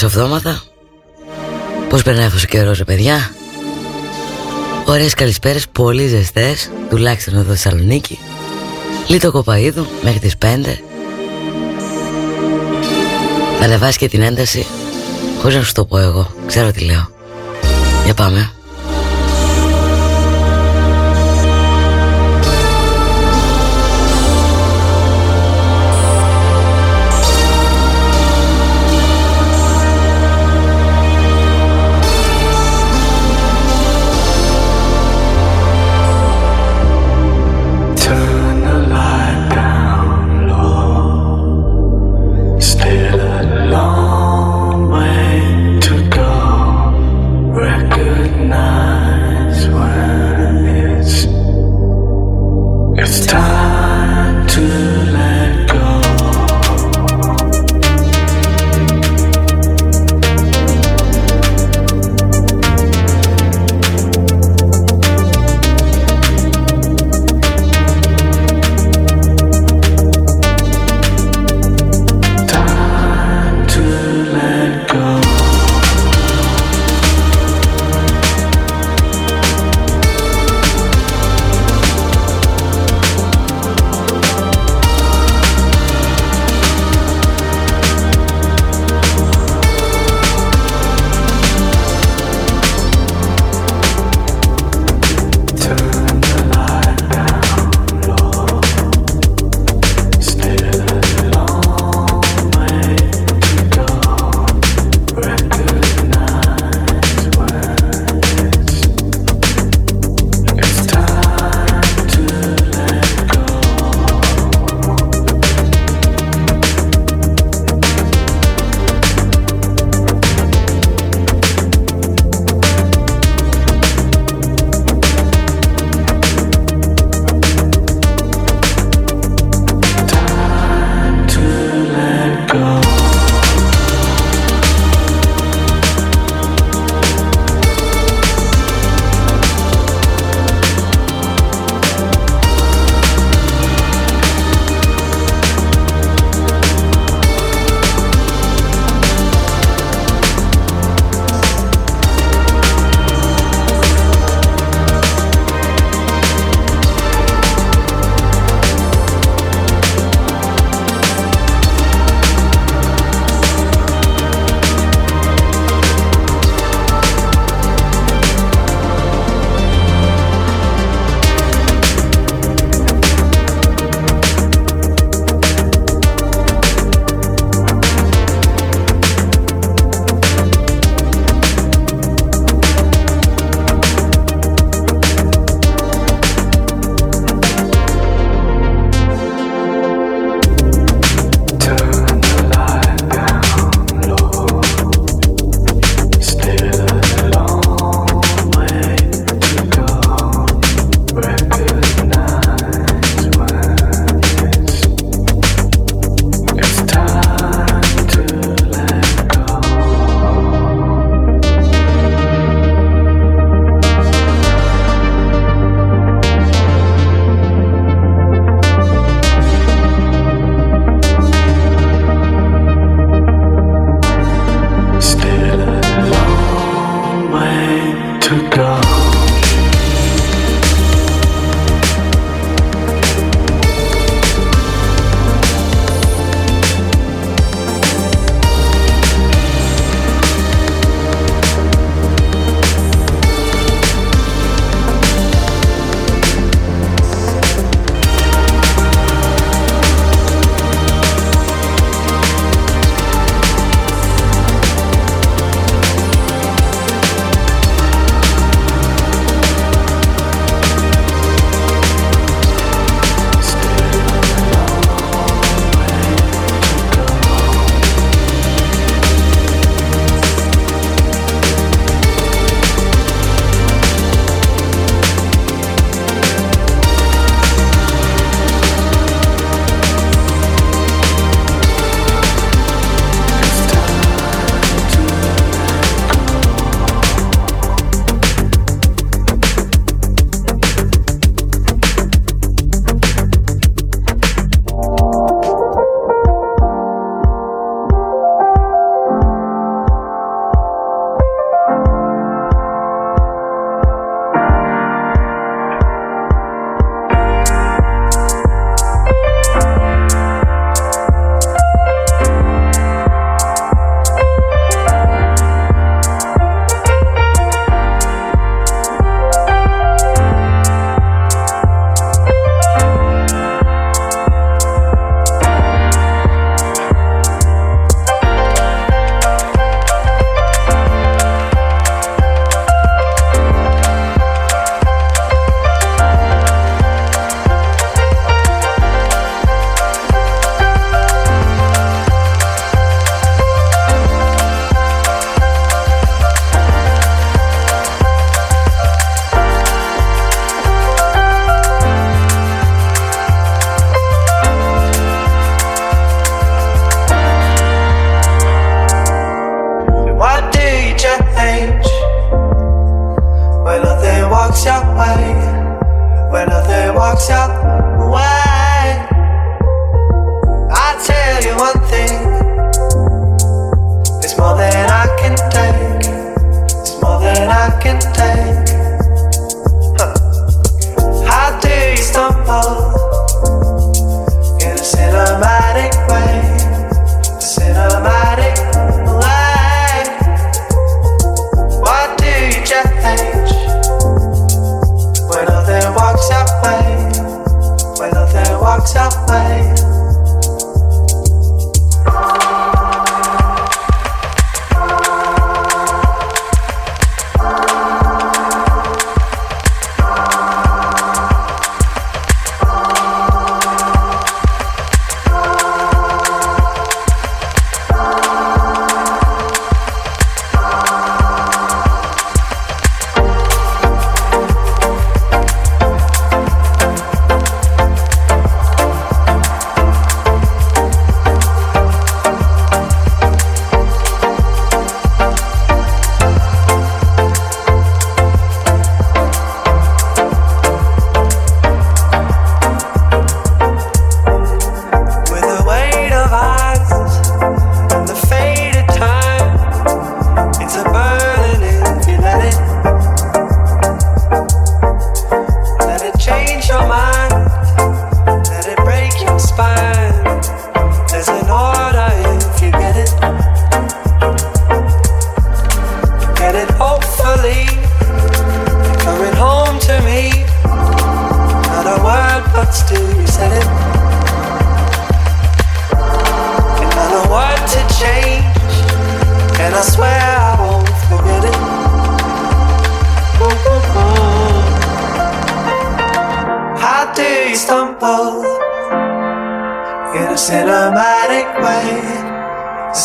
Είμαστε και μεσοβδόματα Πώς περνάει αυτός ο καιρός ρε παιδιά; Ωραίες καλησπέρες, πολύ ζεστές Τουλάχιστον εδώ στη Θεσσαλονίκη. Λίτο κοπαίδου μέχρι τις 5 Θα ανεβάσει και την ένταση Χωρίς να σου το πω εγώ. Ξέρω τι λέω. Για πάμε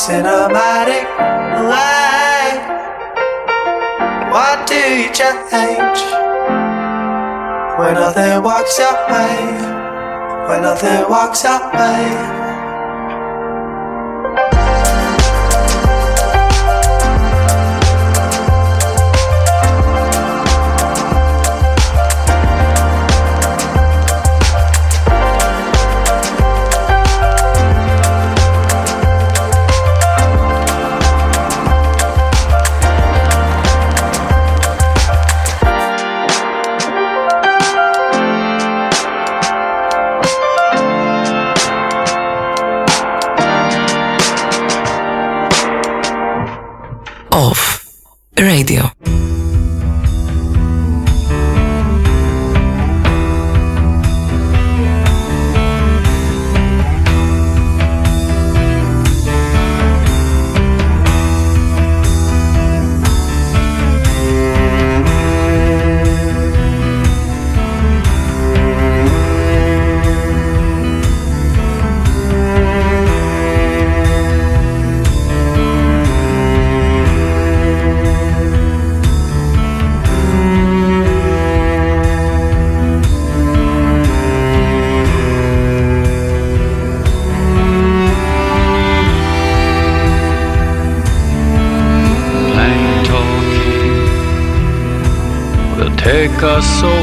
cinematic light. Why do you change when nothing walks away? way? When nothing walks away? way. Radio. so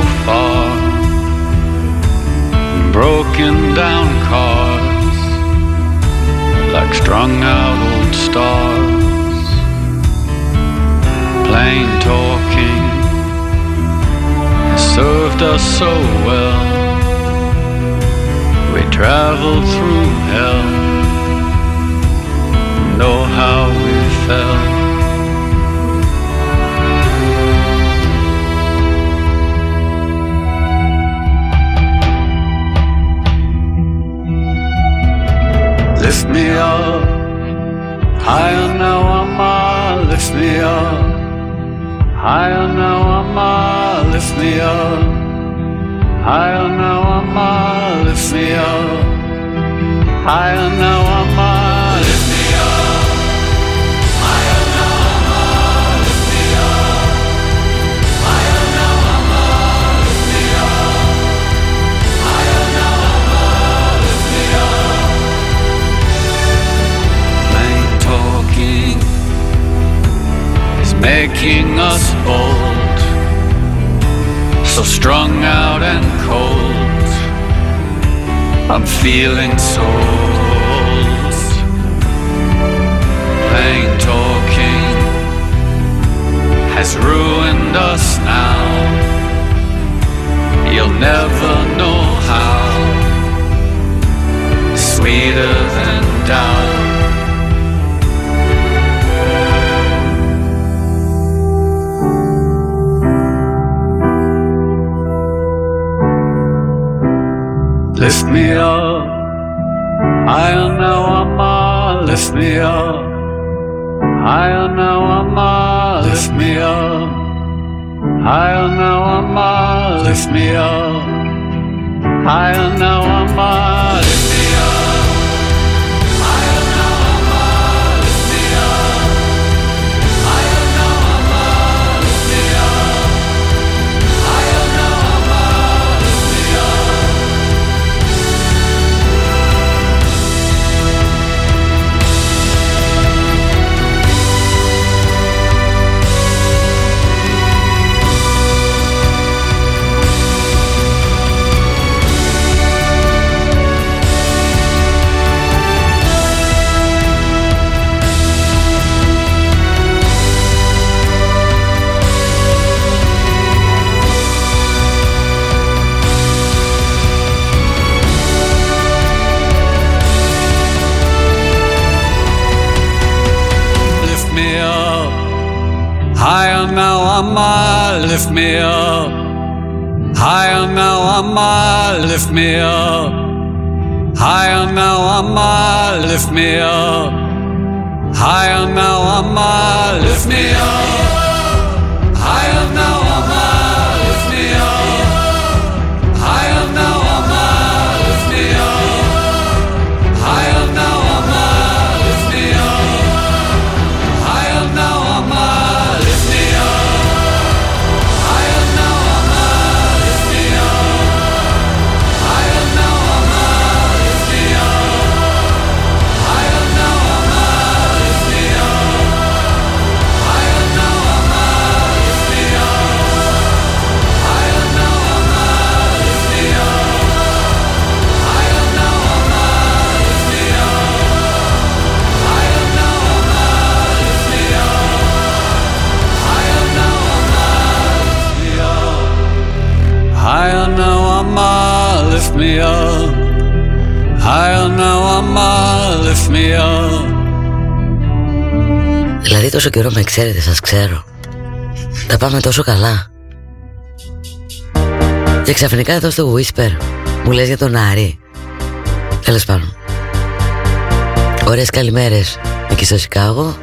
lift me up. Higher now, Amma, lift me up. Higher now, Amma, lift me up. Higher now, Amma, lift me up. Higher now, Amma, Amma, lift me up. Higher now, Amma, lift me up. Higher now, Amma, lift me up. Higher now, Amma, lift me up. Lift me up. Δηλαδή τόσο καιρό με ξέρετε, σας ξέρω. Τα πάμε τόσο καλά. Και ξαφνικά εδώ στο Whisper μου λες για τον Άρη. Τέλος πάντων. Ωραίες καλημέρες εκεί στο Σικάγο.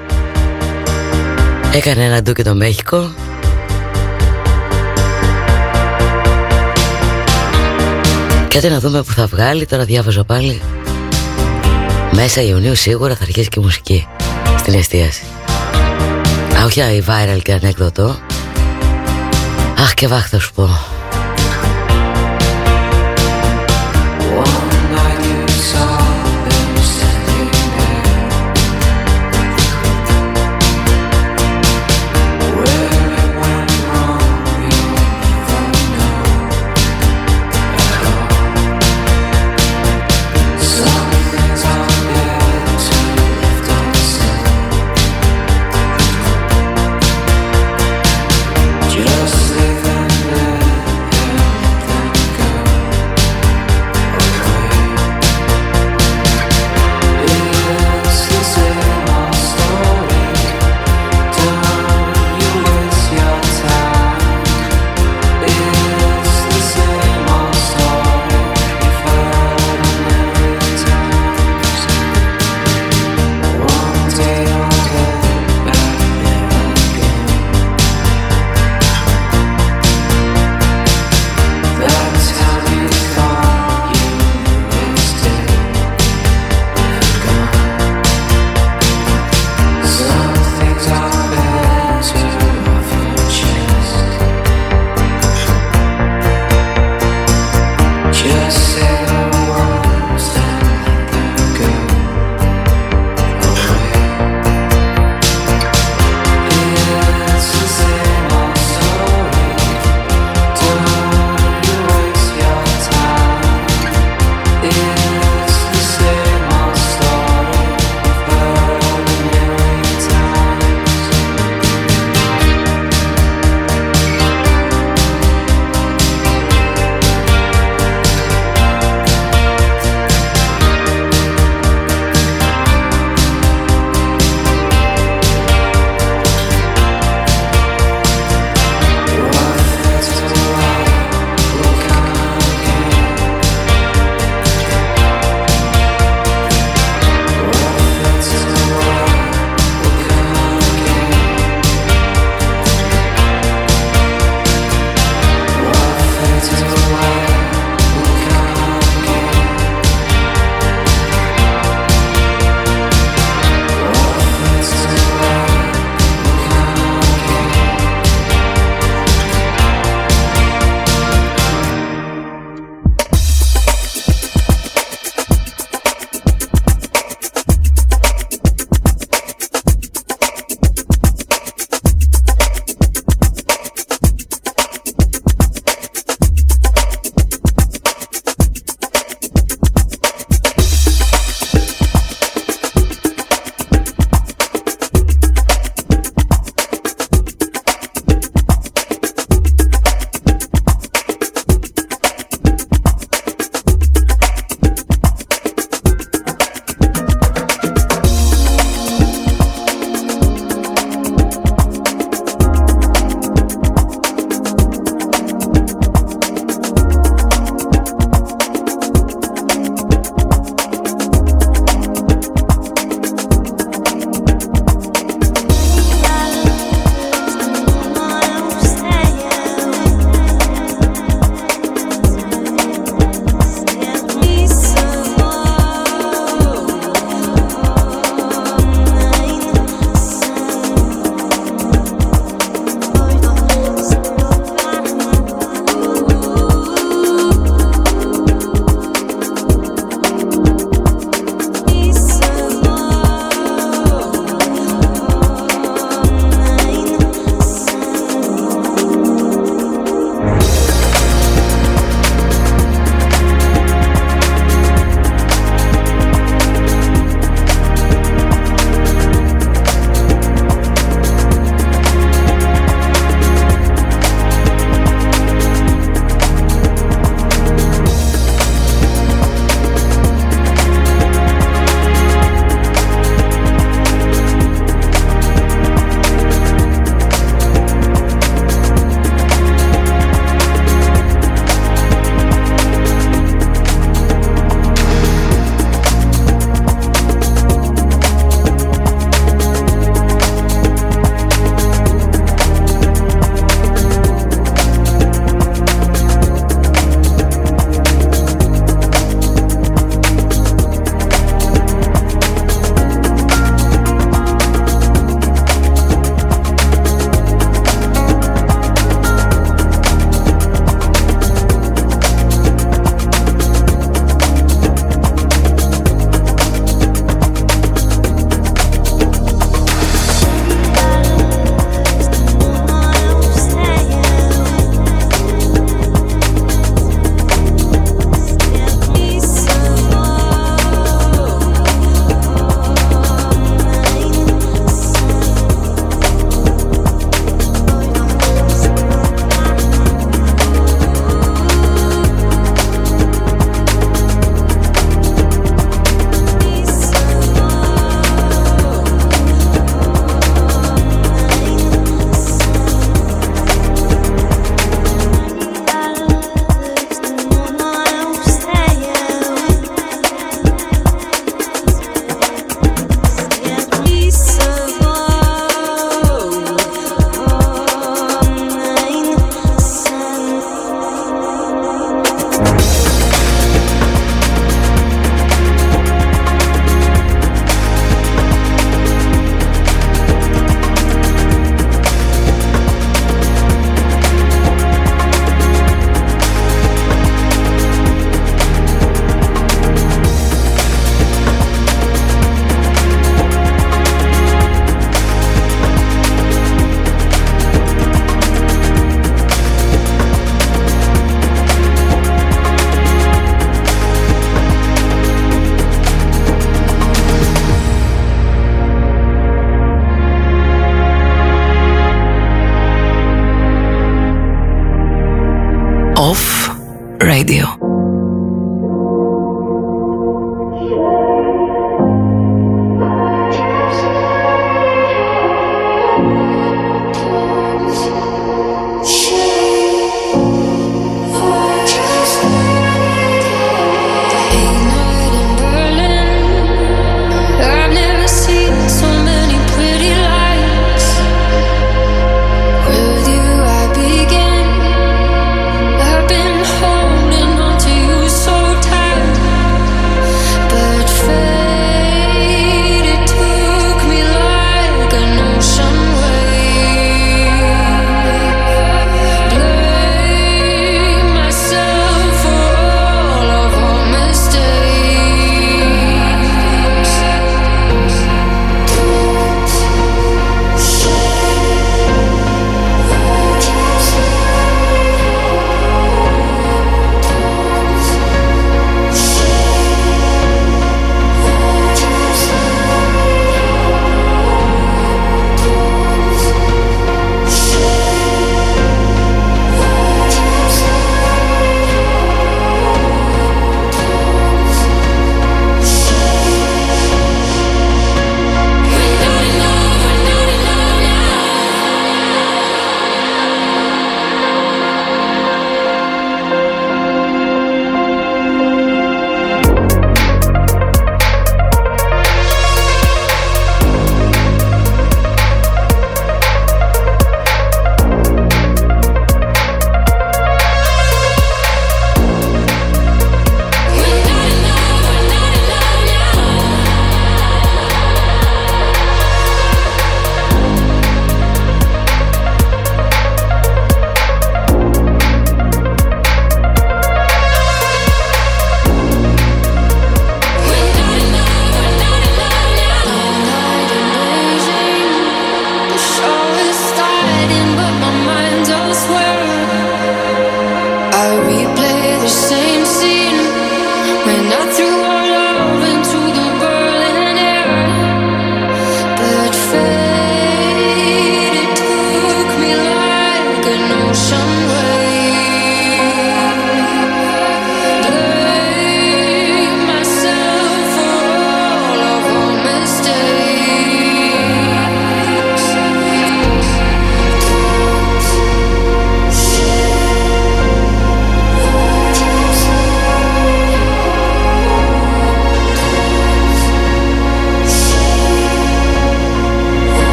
Έκανε ένα ντου και το Μέχικο. Κάτι να δούμε που θα βγάλει, τώρα διάβαζα πάλι. Μέσα Ιουνίου σίγουρα θα αρχίσει και η μουσική στην εστίαση. Α, όχι η viral και ανέκδοτο. Αχ και βάχ θα σου πω.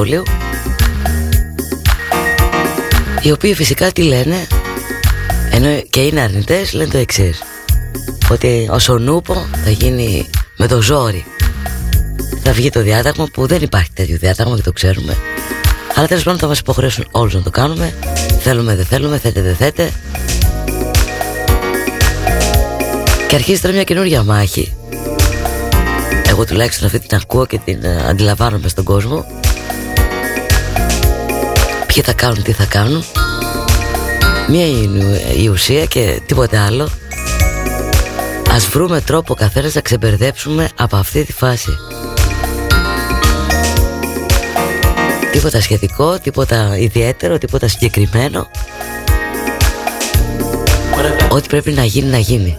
Αρνητές του εμβολίου οι οποίοι φυσικά τι λένε ενώ και είναι αρνητές λένε το εξής. ότι ο Σονούπο θα γίνει με το ζόρι. Θα βγει το διάταγμα που δεν υπάρχει τέτοιο διάταγμα και το ξέρουμε. Αλλά τέλος πάντων θα μας υποχρεώσουν όλους να το κάνουμε. Θέλουμε δεν θέλουμε θέτε δεν θέτε. Και αρχίζει τώρα μια καινούργια μάχη. Εγώ τουλάχιστον αυτή την ακούω και την uh, αντιλαμβάνομαι στον κόσμο Ποιοι θα κάνουν, τι θα κάνουν. Μία είναι η ουσία και τίποτε άλλο. Ας βρούμε τρόπο καθένας να ξεμπερδέψουμε από αυτή τη φάση. Τίποτα σχετικό, τίποτα ιδιαίτερο, τίποτα συγκεκριμένο. Ό,τι πρέπει να γίνει, να γίνει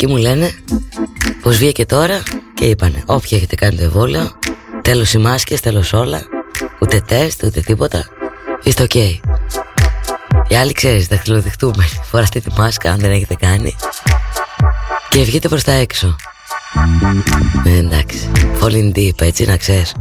Πάντως στην Αμερική μου λένε πως βγήκε τώρα και είπανε όποιοι έχετε κάνει το εμβόλιο τέλος οι μάσκες, τέλος όλα ούτε τεστ, ούτε τίποτα είστε ok okay. Οι άλλοι ξέρεις, δαχτυλοδειχτούμε Φοράστε τη μάσκα αν δεν έχετε κάνει Και βγείτε προς τα έξω ε, Εντάξει Falling deep έτσι να ξέρεις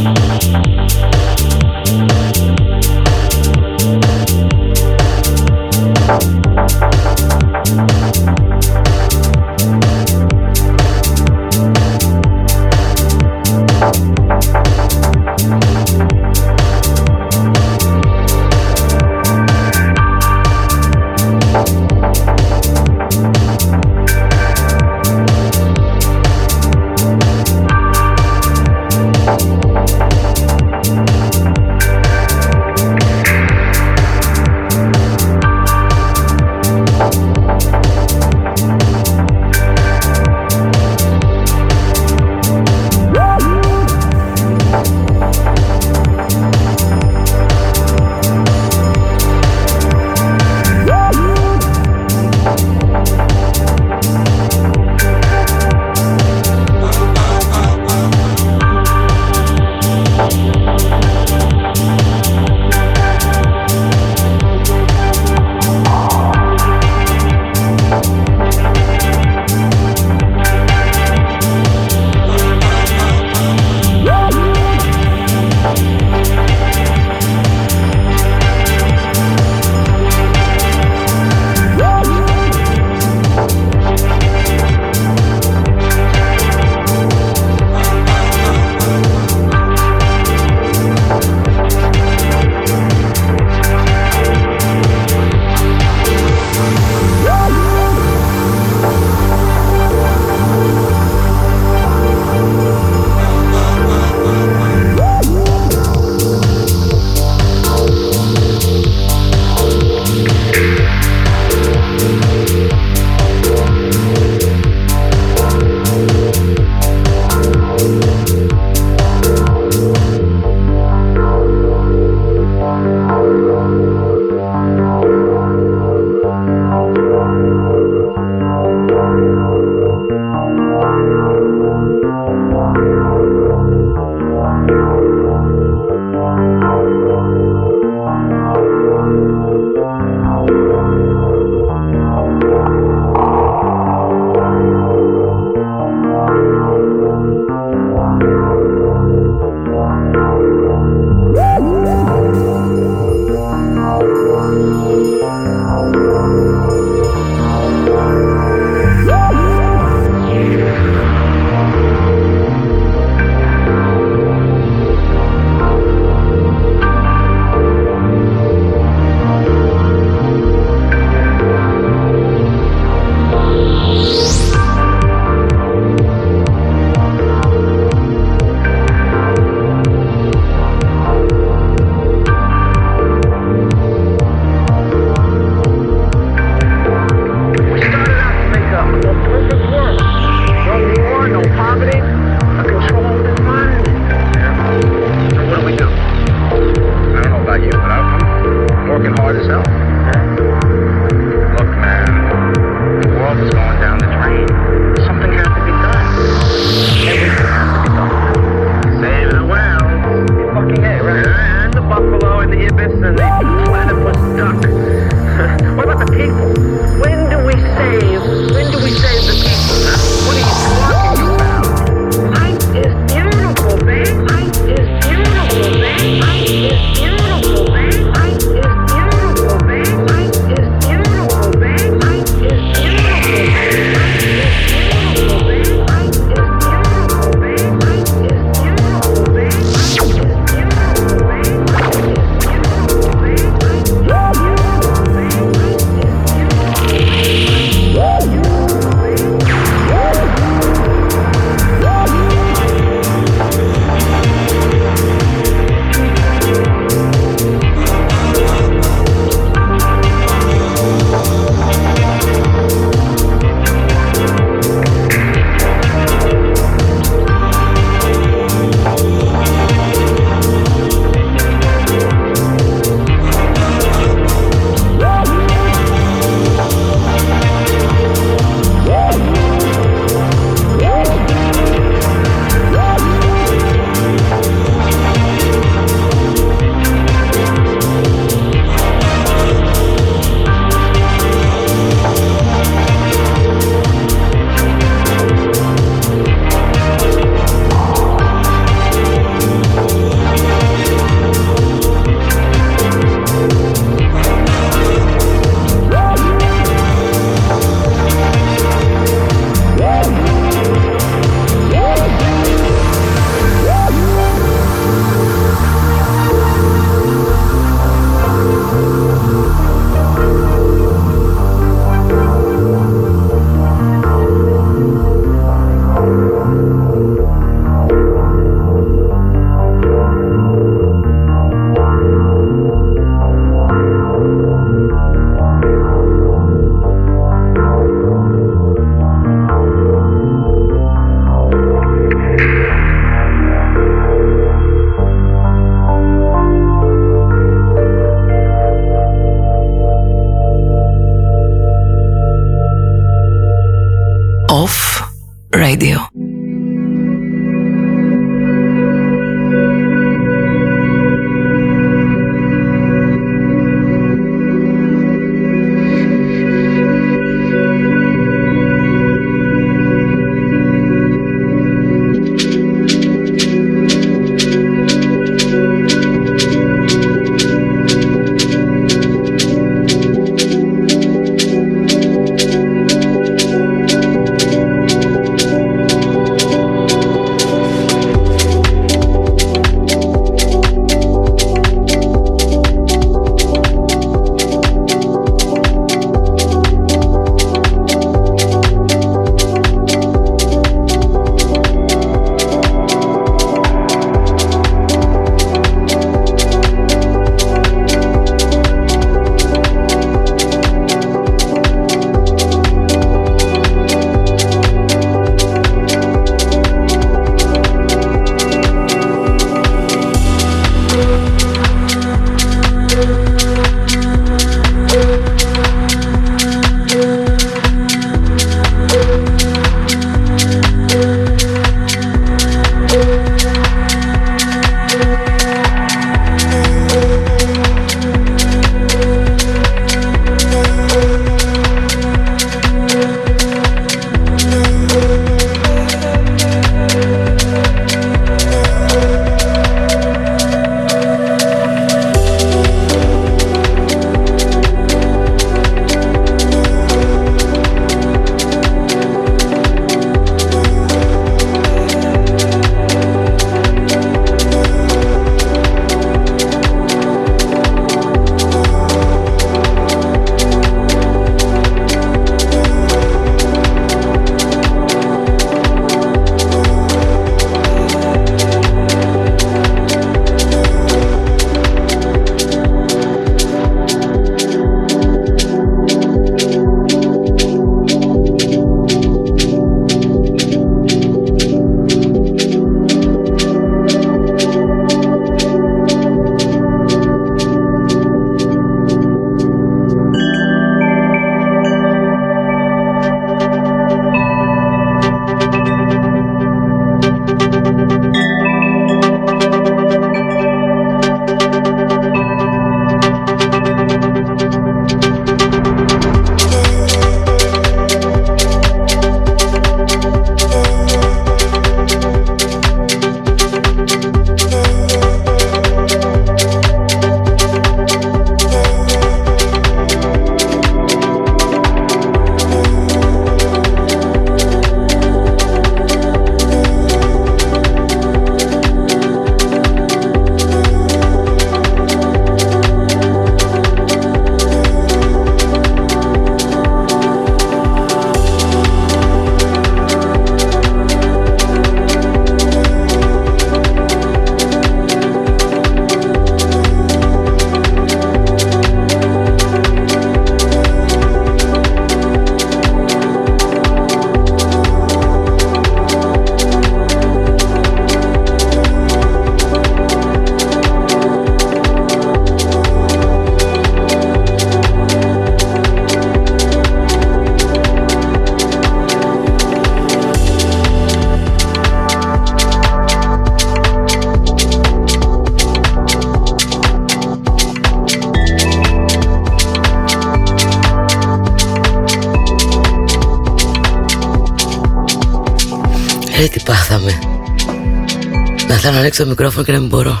να ανοίξω το μικρόφωνο και να μην μπορώ.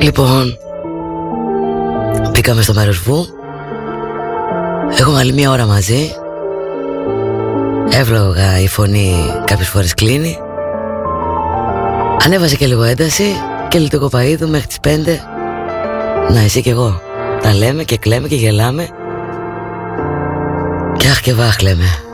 Λοιπόν, μπήκαμε στο μέρος βου. Έχουμε άλλη μία ώρα μαζί. Εύλογα η φωνή κάποιες φορές κλείνει. Ανέβασε και λίγο ένταση και λιτοκοπαίδου μέχρι τις 5. Να εσύ και εγώ. Τα λέμε και κλαίμε και γελάμε. Και αχ και βάχ λέμε.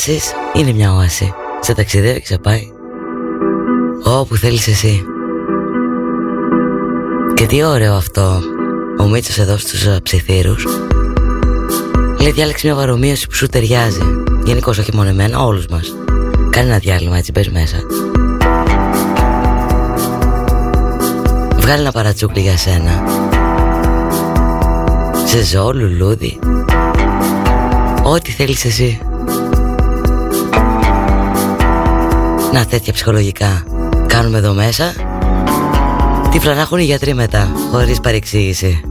Ο Άσης είναι μια όαση Σε ταξιδεύει και σε πάει Όπου θέλεις εσύ. Και τι ωραίο αυτό. Ο Μίτσος εδώ στους ε, ψιθύρους. Λέει διάλεξε μια παρομοίωση που σου ταιριάζει. Γενικώς όχι μόνο εμένα, όλους μας. Κάνε ένα διάλειμμα έτσι μπες μέσα. Βγάλει ένα παρατσούκλι για σένα. Σε ζω, λουλούδι. Ό,τι θέλεις εσύ Να τέτοια ψυχολογικά. Κάνουμε εδώ μέσα. Τι φλανάχουν οι γιατροί μετά Χωρίς παρεξήγηση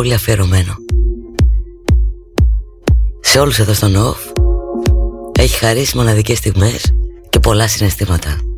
πολύ, μα πολύ αφιερωμένο Σε όλους εδώ στον off έχει χαρίσει μοναδικές στιγμές και πολλά συναισθήματα.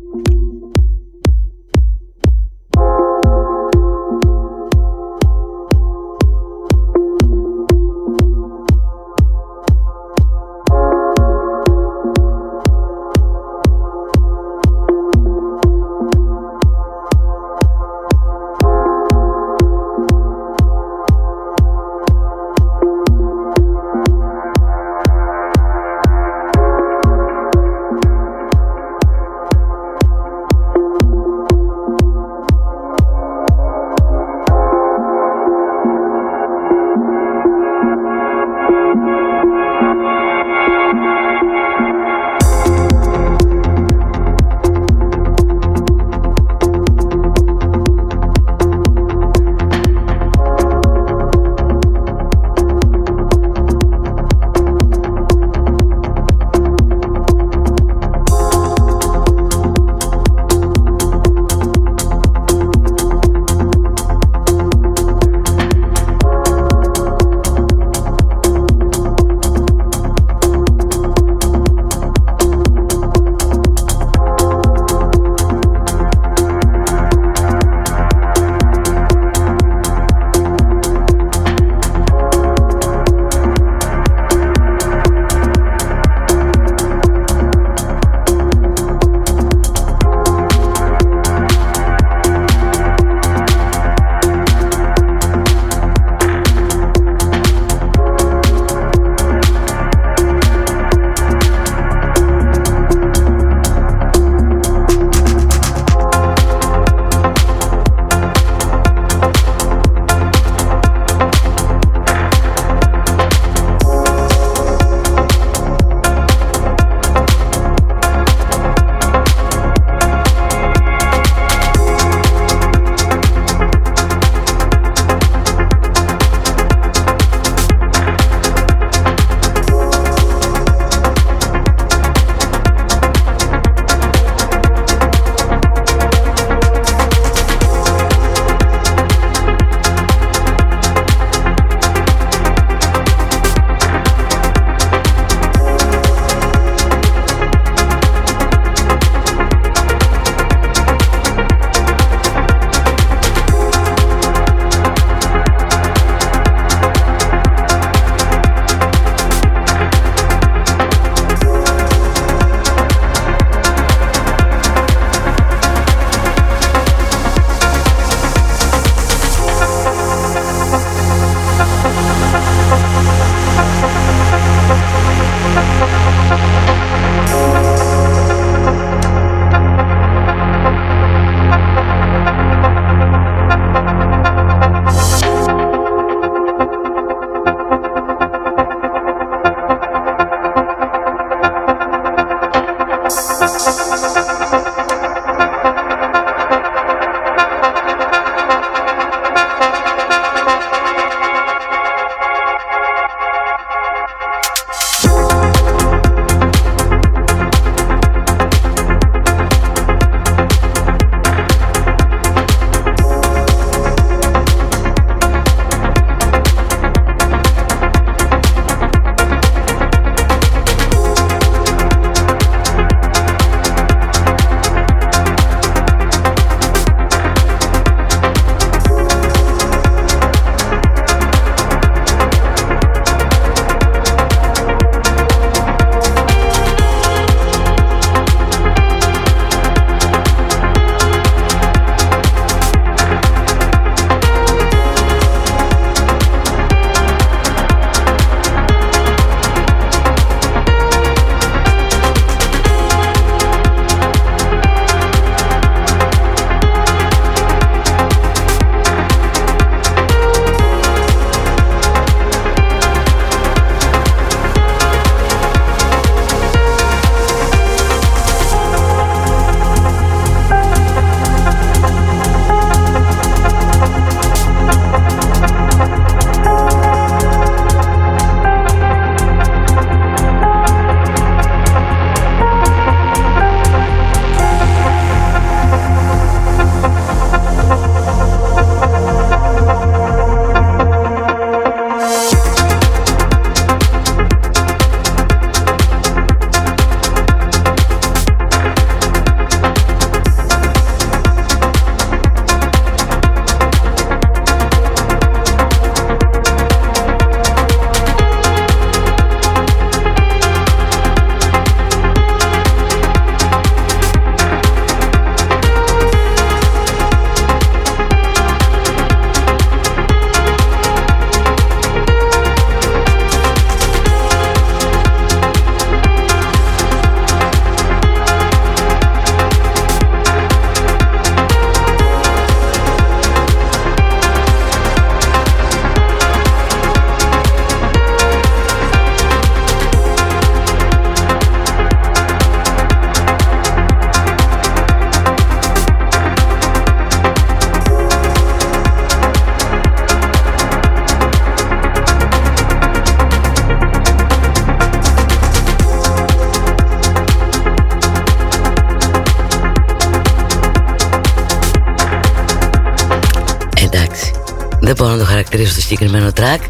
Μπορώ να το χαρακτηρίσω το συγκεκριμένο track.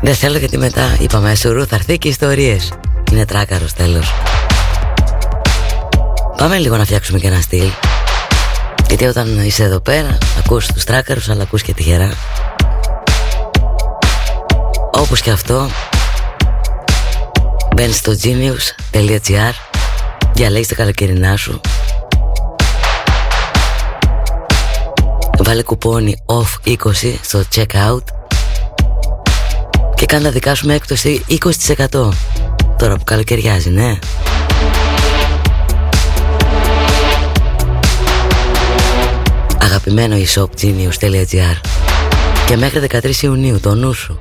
Δεν θέλω γιατί μετά είπαμε Σουρού θα έρθει και ιστορίες. Είναι τράκαρος τέλος. Πάμε λίγο να φτιάξουμε και ένα στυλ. Γιατί όταν είσαι εδώ πέρα Ακούς τους τράκαρους αλλά ακούς και τυχερά. Όπως και αυτό Μπαίνεις στο genius.gr Διαλέγεις τα καλοκαιρινά σου Βάλε κουπόνι OFF 20 στο checkout Και κάνε τα δικά σου με έκπτωση 20% Τώρα που καλοκαιριάζει, ναι. Αγαπημένο e-shop genius.gr Και μέχρι 13 Ιουνίου το νου σου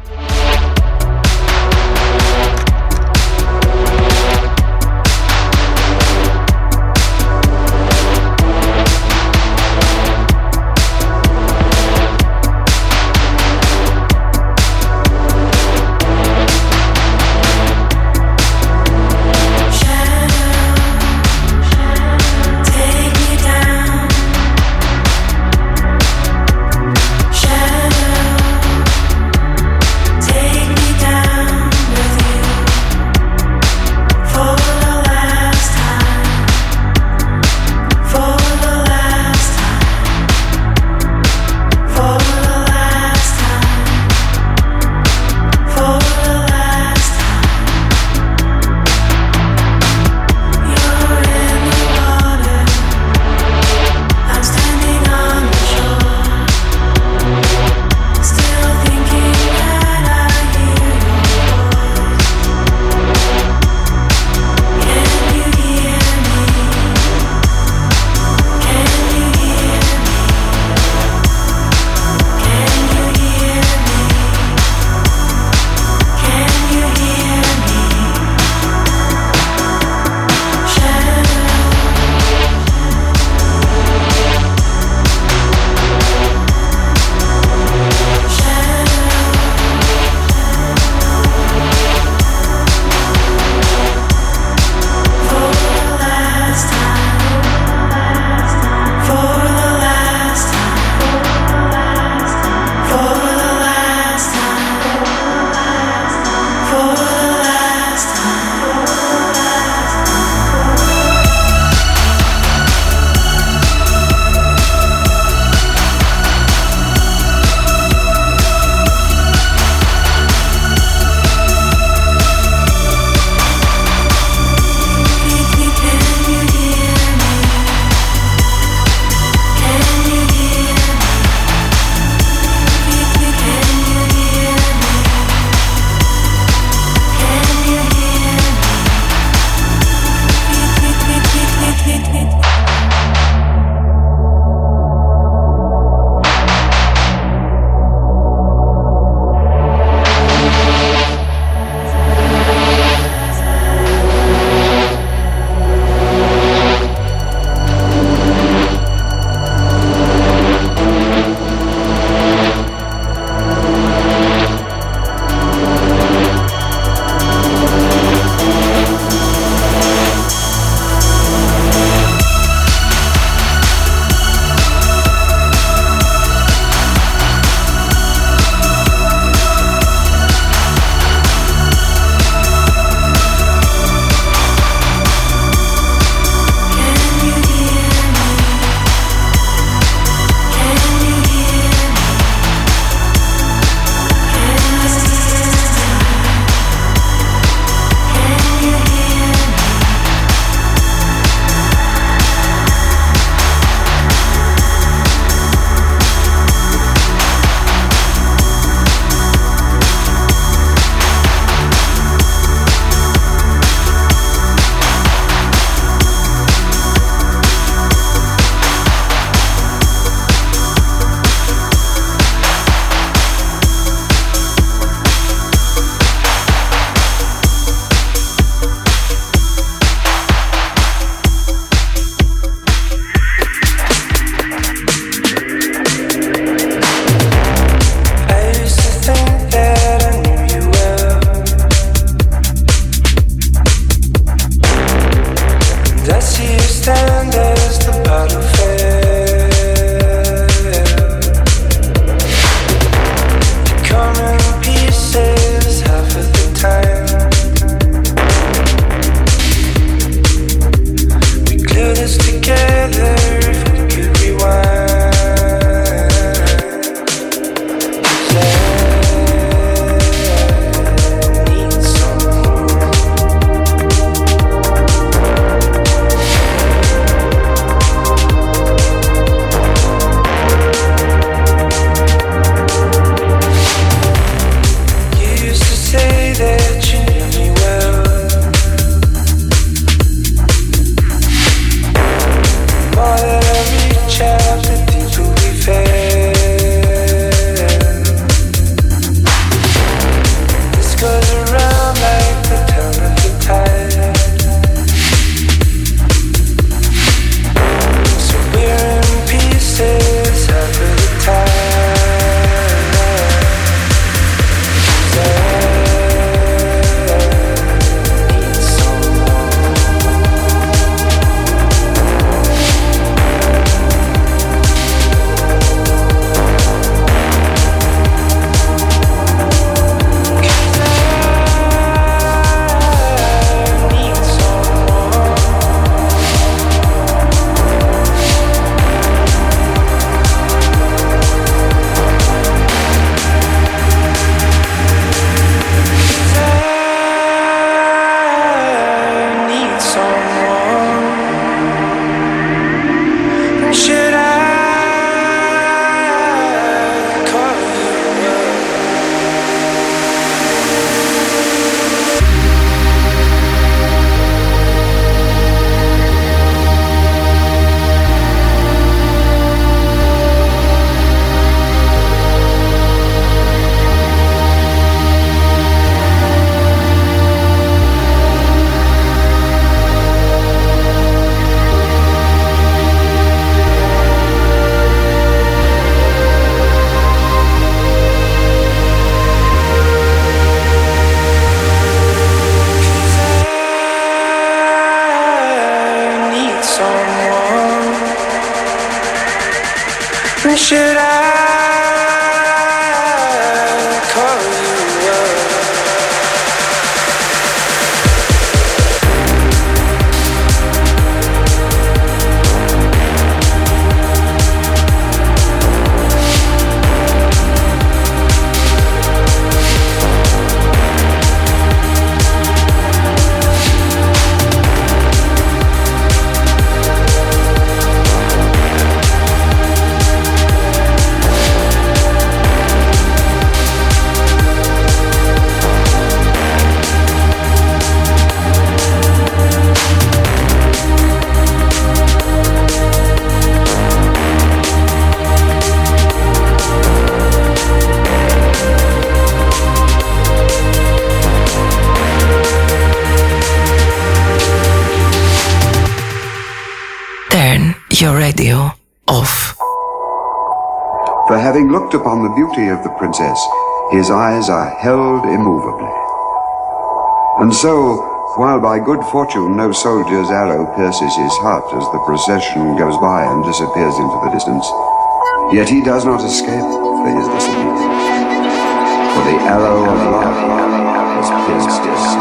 the beauty of the princess, his eyes are held immovably. And so, while by good fortune no soldier's arrow pierces his heart as the procession goes by and disappears into the distance, yet he does not escape for his disobedience. For the arrow of love has pierced his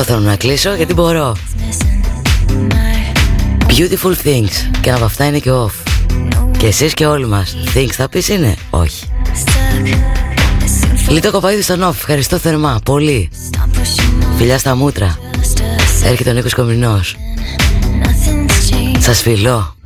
αυτό θέλω να κλείσω γιατί μπορώ. Beautiful things. Και από αυτά είναι και off. Και εσείς και όλοι μας. Things θα πεις είναι Όχι. Λίτο κοπαίδι στον off. Ευχαριστώ θερμά Πολύ. Φιλιά στα μούτρα. Έρχεται ο Νίκος Κομινός. Σας φιλώ